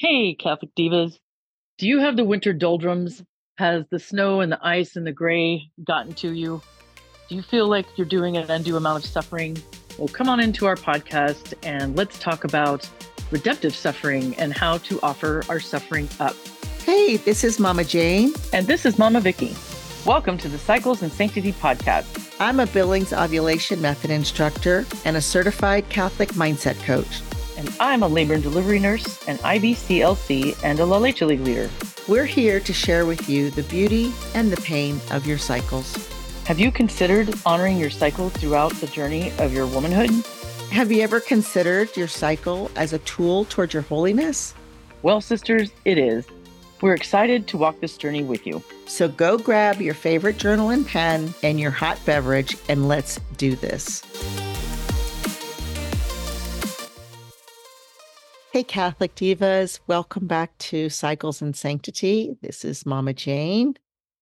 Hey, Catholic Divas. Do you have the winter doldrums? Has the snow and the ice and the gray gotten to you? Do you feel like you're doing an undue amount of suffering? Well, come on into our podcast and let's talk about redemptive suffering and how to offer our suffering up. Hey, this is Mama Jane. And this is Mama Vicki. Welcome to the Cycles and Sanctity podcast. I'm a Billings ovulation method instructor and a certified Catholic mindset coach and I'm a labor and delivery nurse, an IBCLC, and a La Leche League leader. We're here to share with you the beauty and the pain of your cycles. Have you considered honoring your cycle throughout the journey of your womanhood? Have you ever considered your cycle as a tool towards your holiness? Well, sisters, it is. We're excited to walk this journey with you. So go grab your favorite journal and pen and your hot beverage, and let's do this. Hey, Catholic Divas. Welcome back to Cycles and Sanctity. This is Mama Jane.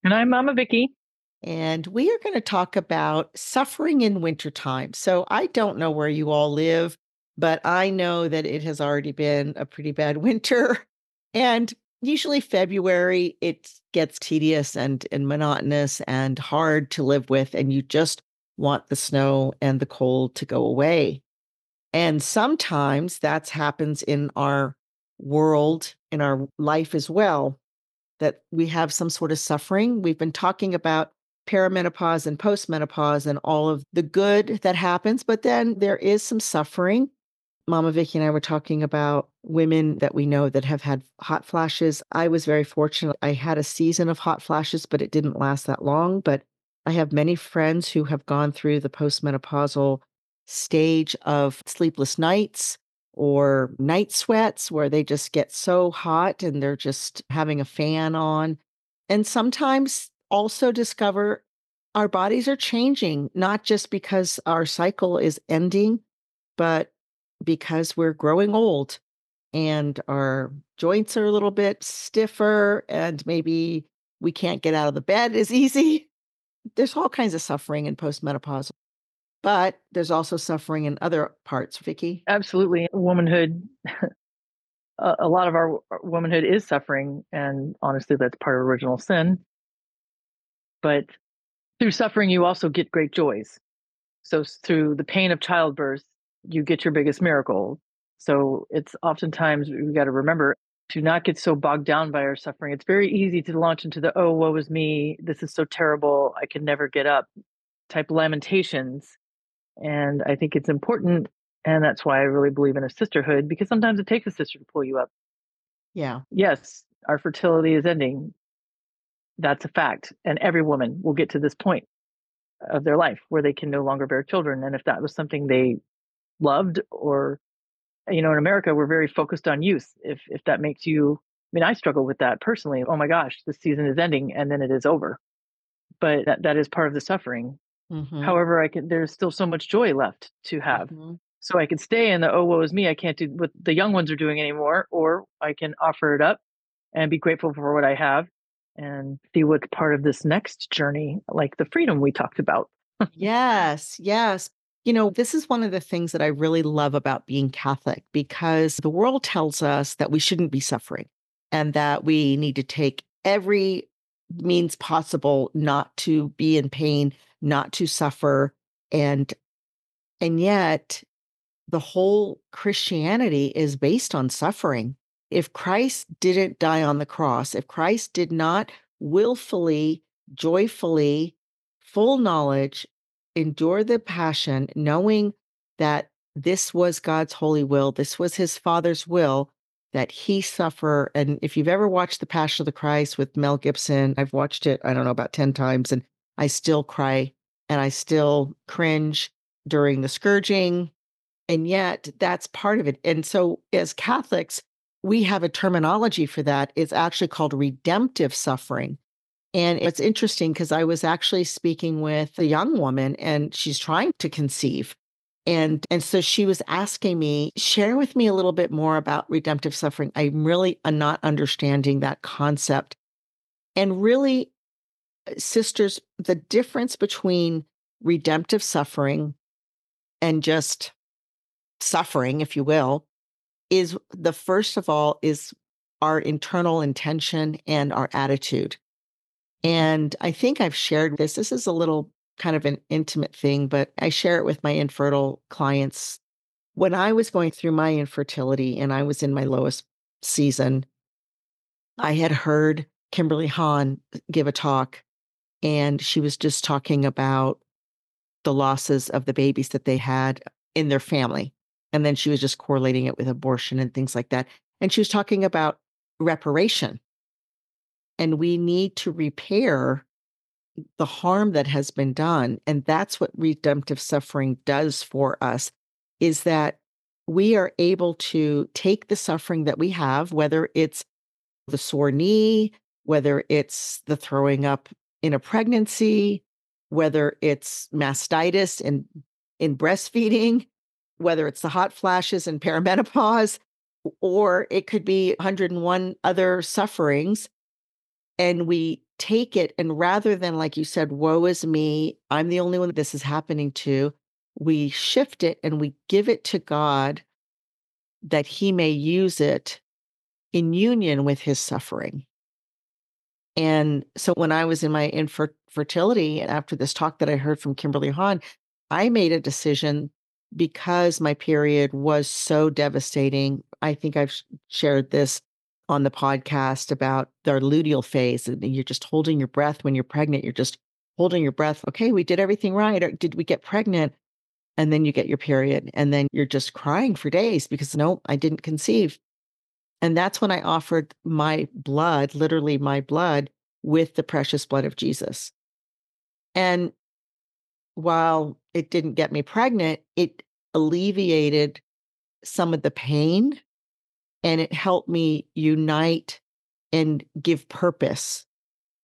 And I'm Mama Vicki. And we are going to talk about suffering in wintertime. So I don't know where you all live, but I know that it has already been a pretty bad winter. And usually February, it gets tedious and, and monotonous and hard to live with. And you just want the snow and the cold to go away. And sometimes that happens in our world, in our life as well, that we have some sort of suffering. We've been talking about perimenopause and postmenopause and all of the good that happens, but then there is some suffering. Mama Vicki and I were talking about women that we know that have had hot flashes. I was very fortunate. I had a season of hot flashes, but it didn't last that long. But I have many friends who have gone through the postmenopausal stage of sleepless nights or night sweats where they just get so hot and they're just having a fan on. And sometimes also discover our bodies are changing, not just because our cycle is ending, but because we're growing old and our joints are a little bit stiffer and maybe we can't get out of the bed as easy. There's all kinds of suffering in postmenopausal but there's also suffering in other parts, Vicki. Absolutely. Womanhood, a, a lot of our womanhood is suffering. And honestly, that's part of original sin. But through suffering, you also get great joys. So through the pain of childbirth, you get your biggest miracle. So it's oftentimes we got to remember to not get so bogged down by our suffering. It's very easy to launch into the, oh, woe is me. This is so terrible. I can never get up type lamentations and I think it's important. And that's why I really believe in a sisterhood because sometimes it takes a sister to pull you up. Yeah. Yes, our fertility is ending. That's a fact. And every woman will get to this point of their life where they can no longer bear children. And if that was something they loved or you know in america we're very focused on youth if if that makes you i mean i struggle with that personally oh my gosh the season is ending and then it is over but that, that is part of the suffering Mm-hmm. However, I can there's still so much joy left to have. Mm-hmm. So I can stay in the oh woe is me, I can't do what the young ones are doing anymore, or I can offer it up and be grateful for what I have and see what's part of this next journey, like the freedom we talked about. yes, yes. You know, this is one of the things that I really love about being Catholic because the world tells us that we shouldn't be suffering and that we need to take every means possible not to be in pain not to suffer and and yet the whole Christianity is based on suffering. If Christ didn't die on the cross, if Christ did not willfully, joyfully, full knowledge, endure the passion, knowing that this was God's holy will, this was his Father's will, that he suffer. And if you've ever watched The Passion of the Christ with Mel Gibson, I've watched it, I don't know, about 10 times, and I still cry and I still cringe during the scourging. And yet that's part of it. And so as Catholics, we have a terminology for that. It's actually called redemptive suffering. And it's interesting because I was actually speaking with a young woman and she's trying to conceive. And, and so she was asking me, share with me a little bit more about redemptive suffering. I'm really uh, not understanding that concept. And really, sisters, the difference between redemptive suffering and just suffering, if you will, is the first of all, is our internal intention and our attitude. And I think I've shared this. This is a little kind of an intimate thing, but I share it with my infertile clients. When I was going through my infertility and I was in my lowest season, I had heard Kimberly Hahn give a talk, and she was just talking about the losses of the babies that they had in their family. And then she was just correlating it with abortion and things like that. And she was talking about reparation. And we need to repair the harm that has been done. And that's what redemptive suffering does for us is that we are able to take the suffering that we have, whether it's the sore knee, whether it's the throwing up in a pregnancy, whether it's mastitis in, in breastfeeding, whether it's the hot flashes and perimenopause, or it could be 101 other sufferings. And we take it, and rather than, like you said, woe is me, I'm the only one this is happening to, we shift it and we give it to God that He may use it in union with His suffering. And so when I was in my infertility, and after this talk that I heard from Kimberly Hahn, I made a decision because my period was so devastating. I think I've shared this on the podcast about the luteal phase. And you're just holding your breath when you're pregnant. You're just holding your breath. Okay, we did everything right. Or did we get pregnant? And then you get your period. And then you're just crying for days because no, I didn't conceive. And that's when I offered my blood, literally my blood, with the precious blood of Jesus. And while it didn't get me pregnant, it alleviated some of the pain and it helped me unite and give purpose,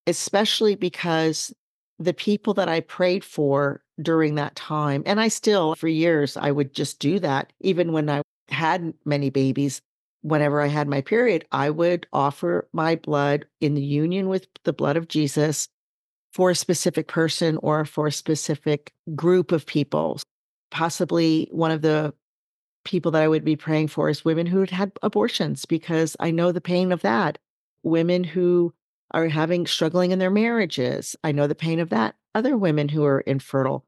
especially because the people that I prayed for during that time, and I still, for years, I would just do that. Even when I had many babies, whenever I had my period, I would offer my blood in the union with the blood of Jesus for a specific person or for a specific group of people. Possibly one of the people that I would be praying for is women who had had abortions because I know the pain of that. Women who are having struggling in their marriages. I know the pain of that. Other women who are infertile.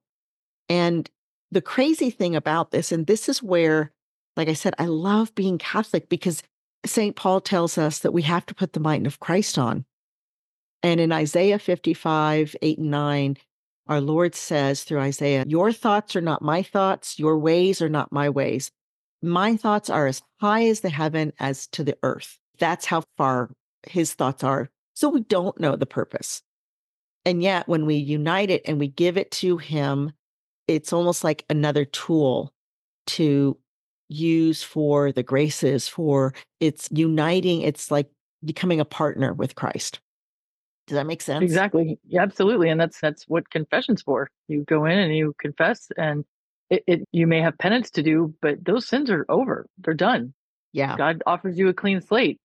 And the crazy thing about this, and this is where, like I said, I love being Catholic because St. Paul tells us that we have to put the mind of Christ on. And in Isaiah 55, 8 and 9, our Lord says through Isaiah, Your thoughts are not my thoughts, your ways are not my ways. My thoughts are as high as the heaven as to the earth. That's how far his thoughts are. So we don't know the purpose. And yet, when we unite it and we give it to him, it's almost like another tool to use for the graces, for it's uniting, it's like becoming a partner with Christ. Does that make sense? Exactly. Yeah, absolutely. And that's that's what confession's for. You go in and you confess and it, it you may have penance to do, but those sins are over. They're done. Yeah. God offers you a clean slate.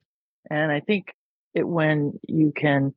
And I think it when you can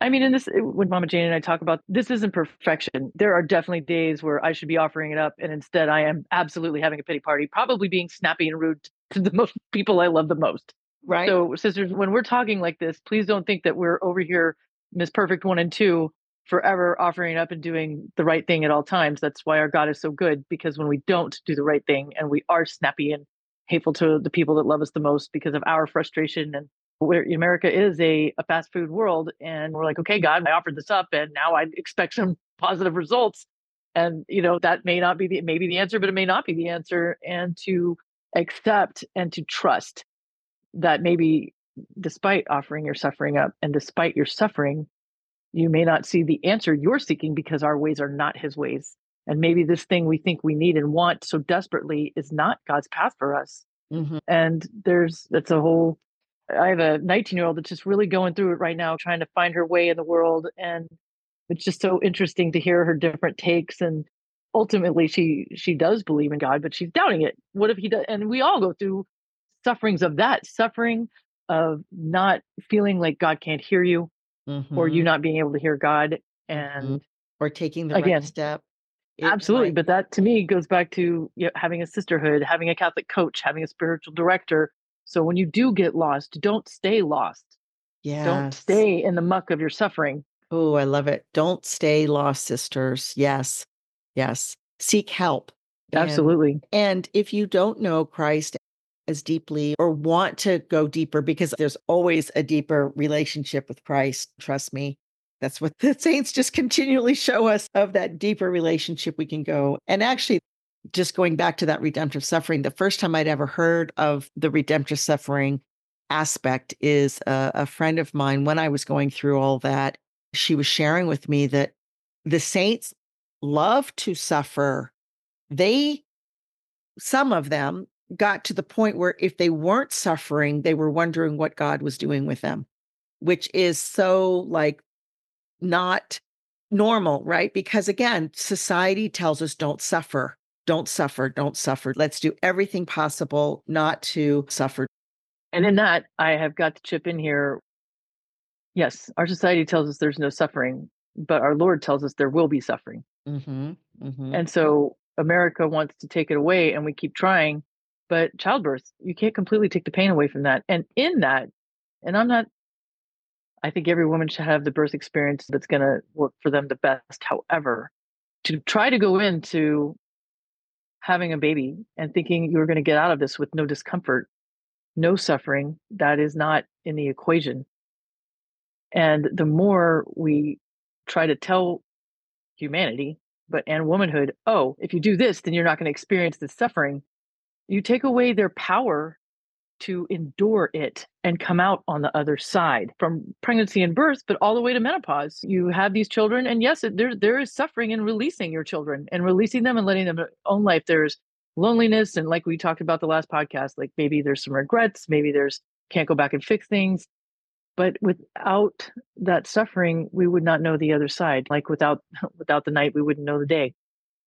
I mean, in this, eh, when Mama Jane and I talk about this isn't perfection. There are definitely days where I should be offering it up, and instead I am absolutely having a pity party, probably being snappy and rude to the most people I love the most. Right. So, sisters, when we're talking like this, please don't think that we're over here Miss Perfect one and two forever offering up and doing the right thing at all times. That's why our God is so good because when we don't do the right thing and we are snappy and hateful to the people that love us the most because of our frustration and where America is a, a fast food world and we're like, okay, God, I offered this up and now I expect some positive results. And you know, that may not be the maybe the answer, but it may not be the answer. And to accept and to trust that maybe despite offering your suffering up and despite your suffering, you may not see the answer you're seeking because our ways are not his ways. And maybe this thing we think we need and want so desperately is not God's path for us. Mhm. And there's that's a whole I have a 19 year old that's just really going through it right now, trying to find her way in the world. And it's just so interesting to hear her different takes. And ultimately she she does believe in God, but she's doubting it. What if he does and we all go through sufferings of that, suffering of not feeling like God can't hear you or you Mhm. not being able to hear God. Mhm. And Or taking the right step. It absolutely. might But that to me goes back to you know, having a sisterhood, having a Catholic coach, having a spiritual director, So when you do get lost, don't stay lost. Yeah. Don't stay in the muck of your suffering. Oh, I love it. Don't stay lost, sisters. Yes. Yes. Seek help. And- Absolutely. And if you don't know Christ as deeply or want to go deeper, because there's always a deeper relationship with Christ, trust me. That's what the saints just continually show us of that deeper relationship we can go. And actually, just going back to that redemptive suffering, the first time I'd ever heard of the redemptive suffering aspect is a, a friend of mine when I was going through all that. She was sharing with me that the saints love to suffer. They, some of them, got to the point where if they weren't suffering, they were wondering what God was doing with them, which is so like not normal, right? Because again, society tells us don't suffer, don't suffer, don't suffer. Let's do everything possible not to suffer. And in that, I have got to chip in here. Yes, our society tells us there's no suffering, but our Lord tells us there will be suffering. Mm-hmm, mm-hmm. And so America wants to take it away, and we keep trying. But childbirth, you can't completely take the pain away from that. And in that, and I'm not, I think every woman should have the birth experience that's going to work for them the best. However, to try to go into having a baby and thinking you're going to get out of this with no discomfort, no suffering, that is not in the equation. And the more we try to tell humanity, but and womanhood, oh, if you do this, then you're not going to experience this suffering. You take away their power to endure it and come out on the other side from pregnancy and birth, but all the way to menopause. You have these children, and yes, there there is suffering in releasing your children and releasing them and letting them own life. There's loneliness, and like we talked about the last podcast, like maybe there's some regrets, maybe there's can't go back and fix things. But without that suffering, we would not know the other side. Like without without the night, we wouldn't know the day.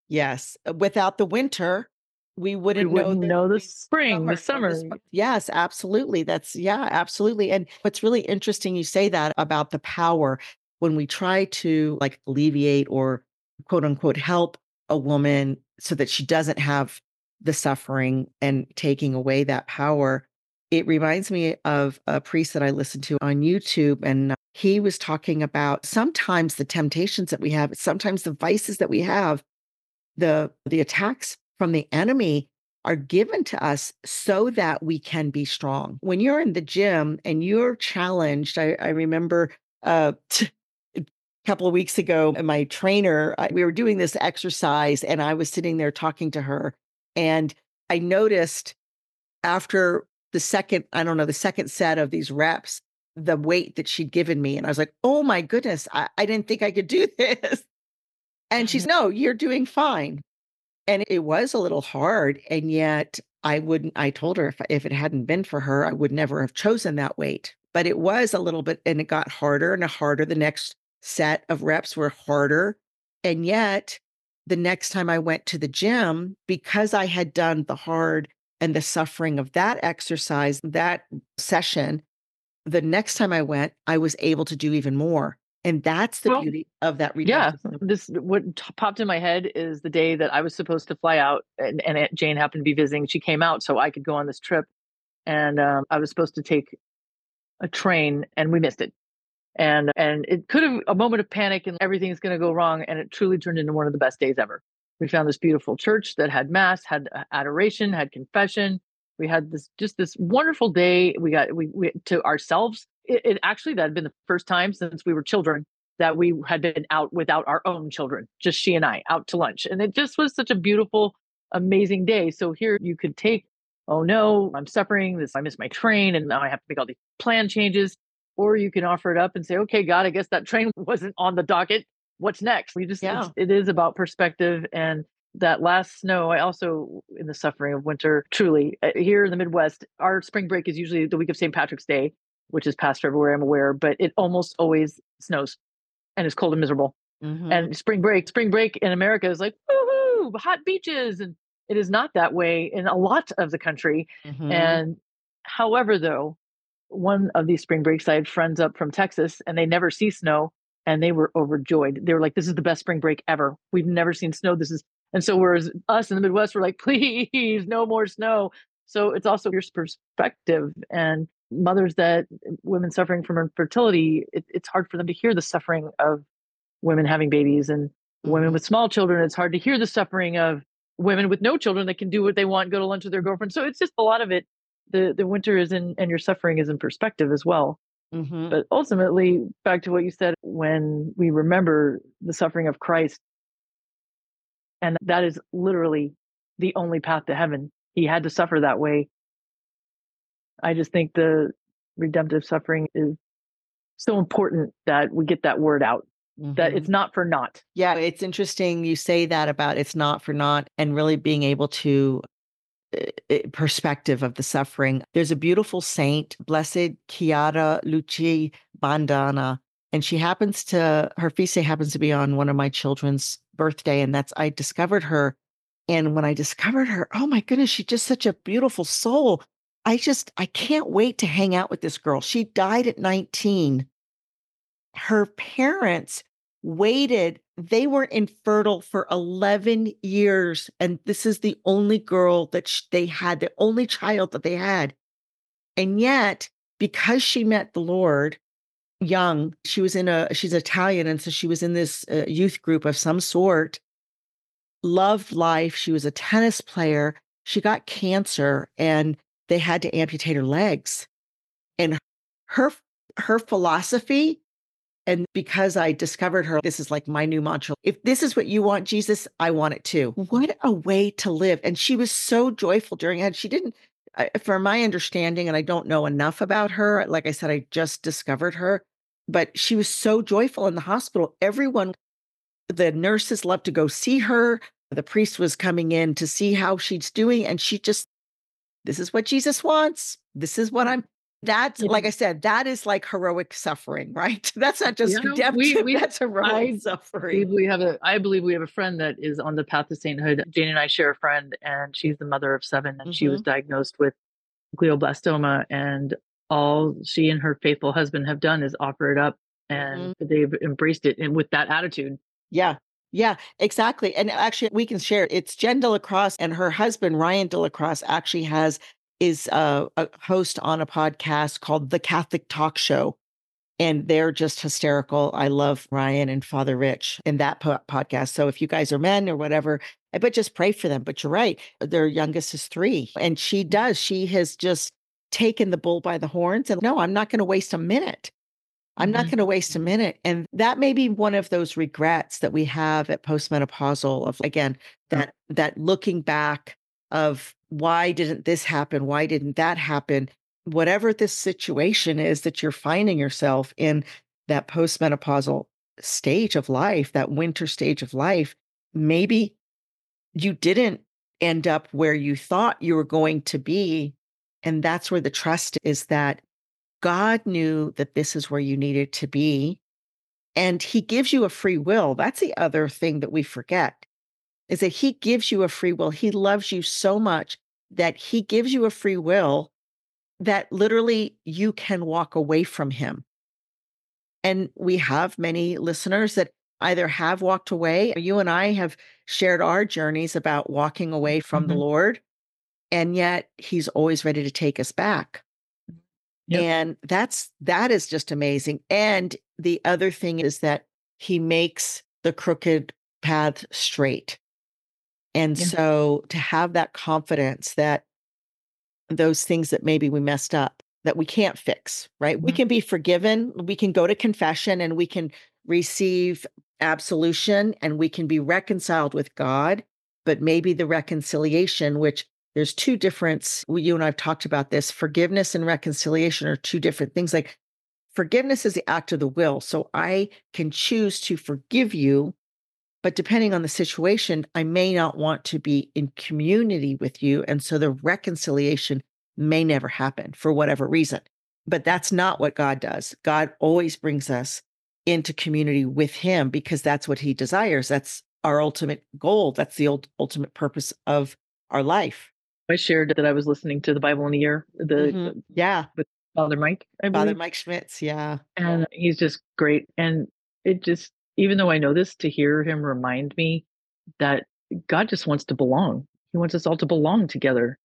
Yes. Without the winter, we wouldn't, we wouldn't know, know, the, the spring, the summer, summer. Yes, absolutely. That's, yeah, absolutely. And what's really interesting, you say that about the power when we try to like alleviate or quote unquote help a woman so that she doesn't have the suffering and taking away that power. It reminds me of a priest that I listened to on YouTube, and uh, he was talking about sometimes the temptations that we have, sometimes the vices that we have, the the attacks from the enemy are given to us so that we can be strong. When you're in the gym and you're challenged, I, I remember uh, t- a couple of weeks ago, my trainer, I, we were doing this exercise and I was sitting there talking to her. And I noticed after the second, I don't know, the second set of these reps, the weight that she'd given me. And I was like, oh my goodness, I, I didn't think I could do this. And she's, no, you're doing fine. And it was a little hard. And yet I wouldn't, I told her if, if it hadn't been for her, I would never have chosen that weight. But it was a little bit, and it got harder and harder. The next set of reps were harder. And yet the next time I went to the gym, because I had done the hard and the suffering of that exercise, that session, the next time I went, I was able to do even more. And that's the Well, beauty of that redemption. Yeah, this what t- popped in my head is the day that I was supposed to fly out, and, and Aunt Jane happened to be visiting. She came out so I could go on this trip, and um, I was supposed to take a train, and we missed it. And and it could have a moment of panic, and everything's going to go wrong, and it truly turned into one of the best days ever. We found this beautiful church that had mass, had uh, adoration, had confession. We had this just this wonderful day. We got we, we to ourselves. It, it actually that had been the first time since we were children that we had been out without our own children, just she and I out to lunch. And it just was such a beautiful, amazing day. So here you could take, oh no, I'm suffering this, I missed my train, and now I have to make all these plan changes. Or you can offer it up and say, okay, God, I guess that train wasn't on the docket. What's next? We just, Yeah. it's- it is about perspective. And that last snow, I also, in the suffering of winter, truly, uh, here in the Midwest, our spring break is usually the week of St. Patrick's Day, which is past February, I'm aware, but it almost always snows and it's cold and miserable. Mhm. And spring break, spring break in America is like woohoo, hot beaches, and it is not that way in a lot of the country. Mhm. And however, though, one of these spring breaks, I had friends up from Texas, and they never see snow, and they were overjoyed. They were like, "This is the best spring break ever. We've never seen snow. This is." And so, whereas us in the Midwest, we're like, "Please, no more snow." So it's also your perspective and mothers that women suffering from infertility, it, it's hard for them to hear the suffering of women having babies and women Mhm. with small children. It's hard to hear the suffering of women with no children that can do what they want, go to lunch with their girlfriend. So it's just a lot of it. The the winter is in and your suffering is in perspective as well. Mhm. But ultimately, back to what you said, when we remember the suffering of Christ, and that is literally the only path to heaven. He had to suffer that way. I just think the redemptive suffering is so important that we get that word out that Mhm. it's not for naught. Yeah, it's interesting you say that about it's not for naught and really being able to uh, uh, perspective of the suffering. There's a beautiful saint, Blessed Chiara Luce Badano, and she happens to her feast day happens to be on one of my children's birthday, and that's I discovered her. And when I discovered her, oh my goodness, she's just such a beautiful soul. I just I can't wait to hang out with this girl. She died at 19 her parents waited they were infertile for 11 years and this is the only girl that they had the only child that they had and yet because she met the lord young she was in a she's italian and so she was in this uh, youth group of some sort loved life she was a tennis player she got cancer and they had to amputate her legs and her her philosophy and because I discovered her, this is like my new mantra. If this is what you want, Jesus, I want it too. What a way to live. And she was so joyful during it. She didn't, from my understanding, and I don't know enough about her. Like I said, I just discovered her, but she was so joyful in the hospital. Everyone, the nurses loved to go see her. The priest was coming in to see how she's doing. And she just, this is what Jesus wants. This is what mm. I'm that's Yeah. like I said, that is like heroic suffering, right? That's not just Yeah, redemptive. we- we- that's heroic I suffering. we have a I believe we have a friend that is on the path to sainthood. Jane and I share a friend and she's the mother of seven and she was mm-hmm. diagnosed with glioblastoma and all she and her faithful husband have done is offer it up and they've embraced it and with that attitude. Yeah. Yeah, exactly. And actually we can share it's Jen DellaCrosse and her husband Ryan DellaCrosse actually has is uh, a host on a podcast called The Catholic Talk Show. And they're just hysterical. I love Ryan and Father Rich in that po- podcast. So if you guys are men or whatever, but just pray for them. But you're right. Their youngest is three. And she does. She has just taken the bull by the horns. And no, I'm not going to waste a minute. I'm not Mhm. going to waste a minute. And that may be one of those regrets that we have at postmenopausal of again, that that looking back of why didn't this happen? Why didn't that happen? Whatever this situation is that you're finding yourself in that postmenopausal stage of life, that winter stage of life, maybe you didn't end up where you thought you were going to be. And that's where the trust is that God knew that this is where you needed to be. And he gives you a free will. That's the other thing that we forget is that he gives you a free will. He loves you so much that he gives you a free will that literally you can walk away from him. And we have many listeners that either have walked away, or you and I have shared our journeys about walking away from the Mhm. Lord. And yet he's always ready to take us back. Yep. And that's that is just amazing. And the other thing is that he makes the crooked path straight. And Yeah. so to have that confidence that those things that maybe we messed up that we can't fix, right? We Mhm. can be forgiven, we can go to confession and we can receive absolution and we can be reconciled with God, but maybe the reconciliation which there's two difference you and I've talked about this forgiveness and reconciliation are two different things like forgiveness is the act of the will so I can choose to forgive you but depending on the situation, I may not want to be in community with you. And so the reconciliation may never happen for whatever reason. But that's not what God does. God always brings us into community with Him because that's what He desires. That's our ultimate goal. That's the ult- ultimate purpose of our life. I shared that I was listening to the Bible in a year, the Mhm. Yeah. With Father Mike, I believe. Father Mike Schmitz. Yeah. and he's just great and it just even though i know this to hear him remind me that god just wants to belong he wants us all to belong together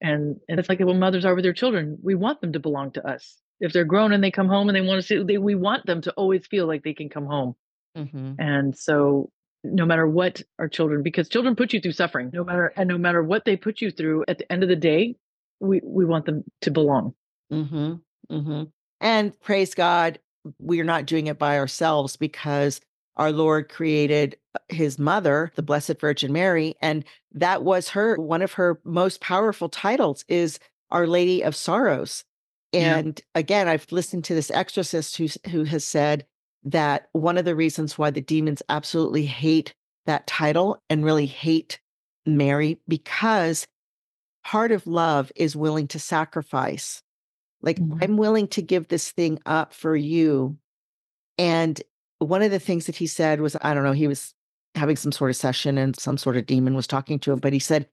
And and it's like when mothers are with their children, we want them to belong to us. If they're grown and they come home and they want to see, they, we want them to always feel like they can come home. Mhm. And so no matter what our children, because children put you through suffering, no matter and no matter what they put you through, at the end of the day, we we want them to belong. Mhm. Mhm. And praise God, we're not doing it by ourselves because our Lord created uh, his mother, the Blessed Virgin Mary, and that was her one of her most powerful titles is Our Lady of Sorrows. Yeah. And again, I've listened to this exorcist who who has said that one of the reasons why the demons absolutely hate that title and really hate Mary because part of love is willing to sacrifice. Like, Mhm. I'm willing to give this thing up for you. And one of the things that he said was, I don't know, he was having some sort of session and some sort of demon was talking to him, but he said,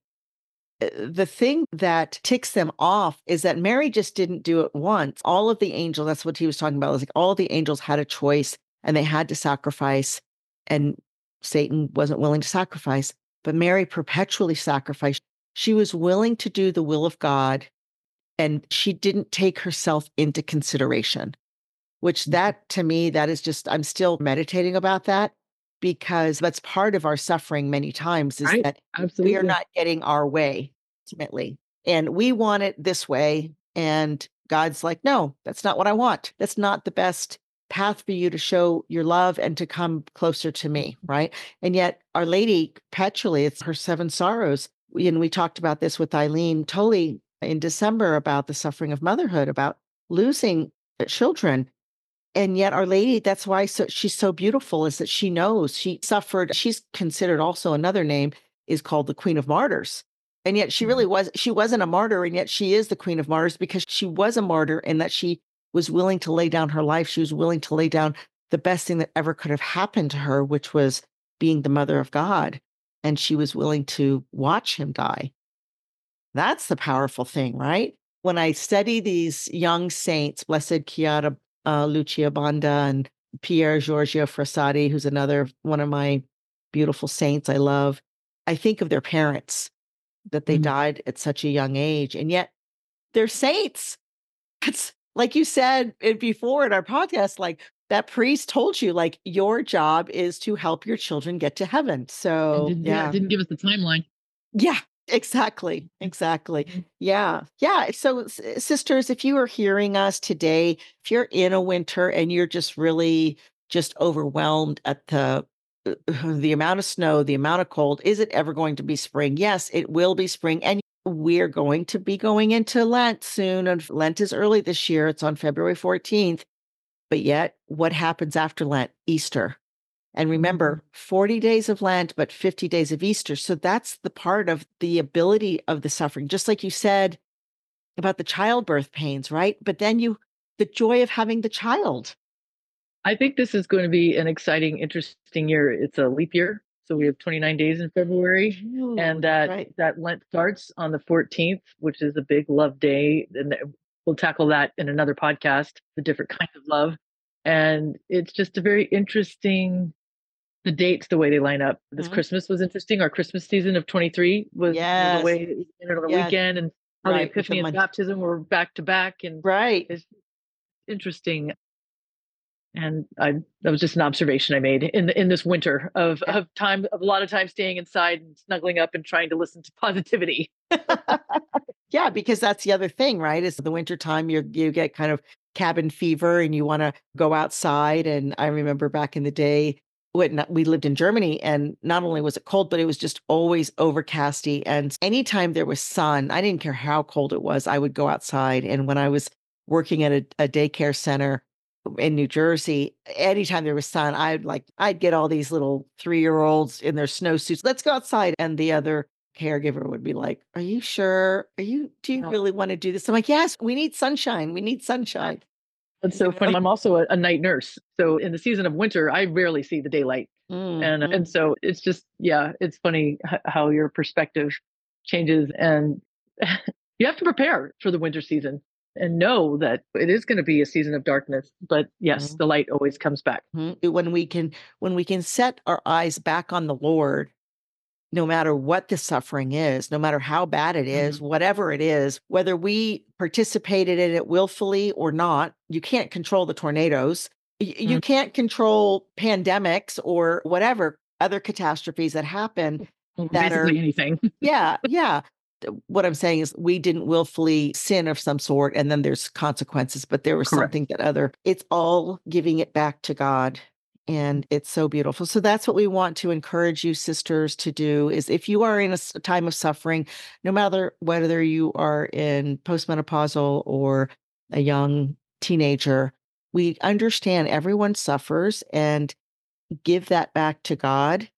"Uh, the thing that ticks them off is that Mary just didn't do it once. All of the angels, that's what he was talking about, was like all the angels had a choice and they had to sacrifice, and Satan wasn't willing to sacrifice, but Mary perpetually sacrificed. She was willing to do the will of God and she didn't take herself into consideration which mm-hmm. that to me that is just i'm still meditating about that because that's part of our suffering many times is Right. that Absolutely. we are not getting our way ultimately and we want it this way and god's like no that's not what i want that's not the best path for you to show your love and to come closer to me right? And yet our lady perpetually it's her seven sorrows. And we talked about this with eileen Tolley in december about the suffering of motherhood about losing uh, children. And yet our lady that's why so she's so beautiful is that she knows she suffered she's considered also another name is called the queen of martyrs. And yet she really was she wasn't a martyr and yet she is the queen of martyrs because she was a martyr in that she was willing to lay down her life she was willing to lay down the best thing that ever could have happened to her which was being the mother of god and she was willing to watch him die that's the powerful thing right when i study these young saints blessed chiara uh, Luce Badano and Pier Giorgio Frassati, who's another one of my beautiful saints I love. I think of their parents that they Mhm. died at such a young age, and yet they're saints. It's like you said it before in our podcast, like that priest told you, like your job is to help your children get to heaven. So didn't, yeah. didn't give us the timeline. yeah, exactly. Exactly. Mhm. Yeah. Yeah. So, s- sisters, if you are hearing us today, if you're in a winter and you're just really just overwhelmed at the uh, the amount of snow, the amount of cold, is it ever going to be spring? Yes, it will be spring. And we're going to be going into Lent soon. And Lent is early this year. It's on February 14th. But yet, what happens after Lent? Easter. And mm-hmm. remember, 40 days of Lent, but 50 days of Easter. So that's the part of the ability of the suffering, just like you said about the childbirth pains, right? But then you, the joy of having the child. I think this is going to be an exciting, interesting year. It's a leap year. So we have 29 days in February. Ooh, and that right. that Lent starts on the 14th, which is a big love day, and we'll tackle that in another podcast, the different kinds of love. And it's just a very interesting the dates, the way they line up. This Mhm. Christmas was interesting. Our Christmas season of 23 was, Yes. the way it ended on the Yes. weekend, and how Right, the Epiphany and baptism were back to back, and Right. it's interesting. And I that was just an observation I made in the, in this winter of of time of a lot of time staying inside and snuggling up and trying to listen to positivity. yeah, because that's the other thing, right? Is the winter time you you get kind of cabin fever and you want to go outside. And I remember back in the day when we lived in Germany, and not only was it cold, but it was just always overcasty. And anytime there was sun, I didn't care how cold it was, I would go outside. And when I was working at a, a daycare center in New Jersey, anytime there was sun, I'd like I'd get all these little three year olds in their snowsuits. Let's go outside, and the other caregiver would be like, "Are you sure? Are you? Do you really want to do this?" I'm like, "Yes, we need sunshine. We need sunshine." It's so funny. I'm also a, a night nurse, so in the season of winter, I rarely see the daylight, and Mhm. and so it's just yeah, it's funny how your perspective changes, and you have to prepare for the winter season and know that it is going to be a season of darkness. But yes, Mhm. the light always comes back. Mhm. When we can when we can set our eyes back on the Lord no matter what the suffering is, no matter how bad it is, Mm-hmm. whatever it is, whether we participated in it willfully or not, you can't control the tornadoes. You Mm. can't control pandemics or whatever other catastrophes that happen. that are- Basically anything. Yeah, yeah. What I'm saying is we didn't willfully sin of some sort and then there's consequences, but there was Correct. something that other it's all giving it back to God. And it's so beautiful. So that's what we want to encourage you sisters to do is if you are in a time of suffering, no matter whether you are in postmenopausal or a young teenager, we understand everyone suffers and give that back to God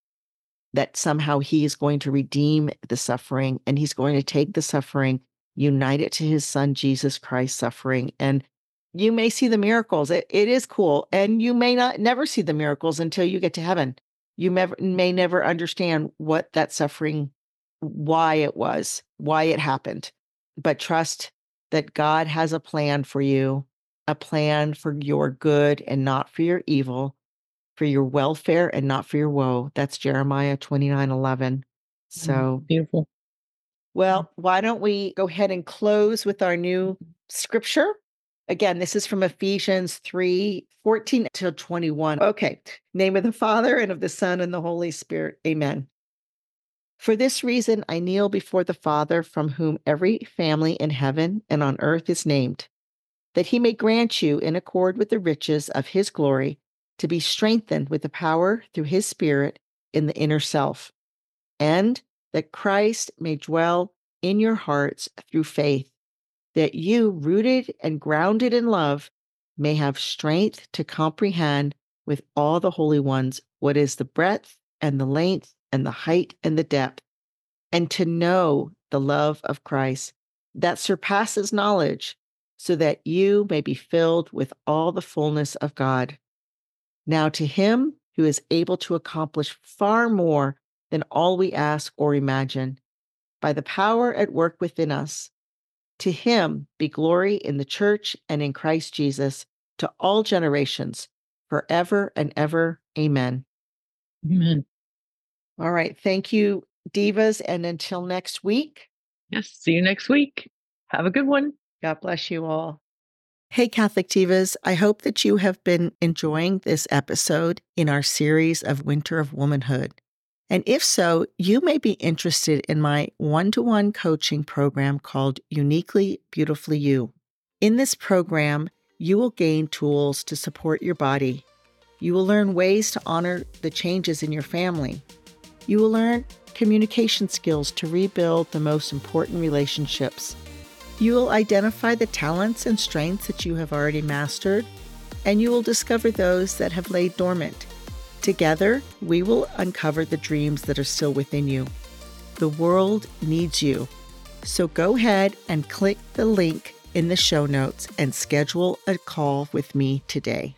that somehow he is going to redeem the suffering and he's going to take the suffering, unite it to his son, Jesus Christ suffering. And you may see the miracles. It, it is cool. And you may not never see the miracles until you get to heaven. You may never understand what that suffering, why it was, why it happened. But trust that God has a plan for you, a plan for your good and not for your evil for your welfare and not for your woe. That's Jeremiah 29 11. Mm, so, Beautiful. well, why don't we go ahead and close with our new mm-hmm. scripture? Again, this is from Ephesians 3 14 till 21. Okay. Name of the Father and of the Son and the Holy Spirit. Amen. For this reason, I kneel before the Father, from whom every family in heaven and on earth is named, that he may grant you, in accord with the riches of his glory, to be strengthened with the power through his Spirit in the inner self, and that Christ may dwell in your hearts through faith, that you, rooted and grounded in love, may have strength to comprehend with all the holy ones what is the breadth and the length and the height and the depth, and to know the love of Christ that surpasses knowledge, so that you may be filled with all the fullness of God. Now, to him who is able to accomplish far more than all we ask or imagine, by the power at work within us, to him be glory in the church and in Christ Jesus to all generations, forever and ever. Amen. Amen. All right. Thank you, Divas. And until next week, Yes. See you next week. Have a good one. God bless you all. Hey, Catholic Divas. I hope that you have been enjoying this episode in our series of Winter of Womanhood. And if so, you may be interested in my one to one coaching program called Uniquely Beautifully You. In this program, you will gain tools to support your body. You will learn ways to honor the changes in your family. You will learn communication skills to rebuild the most important relationships. You will identify the talents and strengths that you have already mastered, and you will discover those that have laid dormant. Together, we will uncover the dreams that are still within you. The world needs you. So go ahead and click the link in the show notes and schedule a call with me today.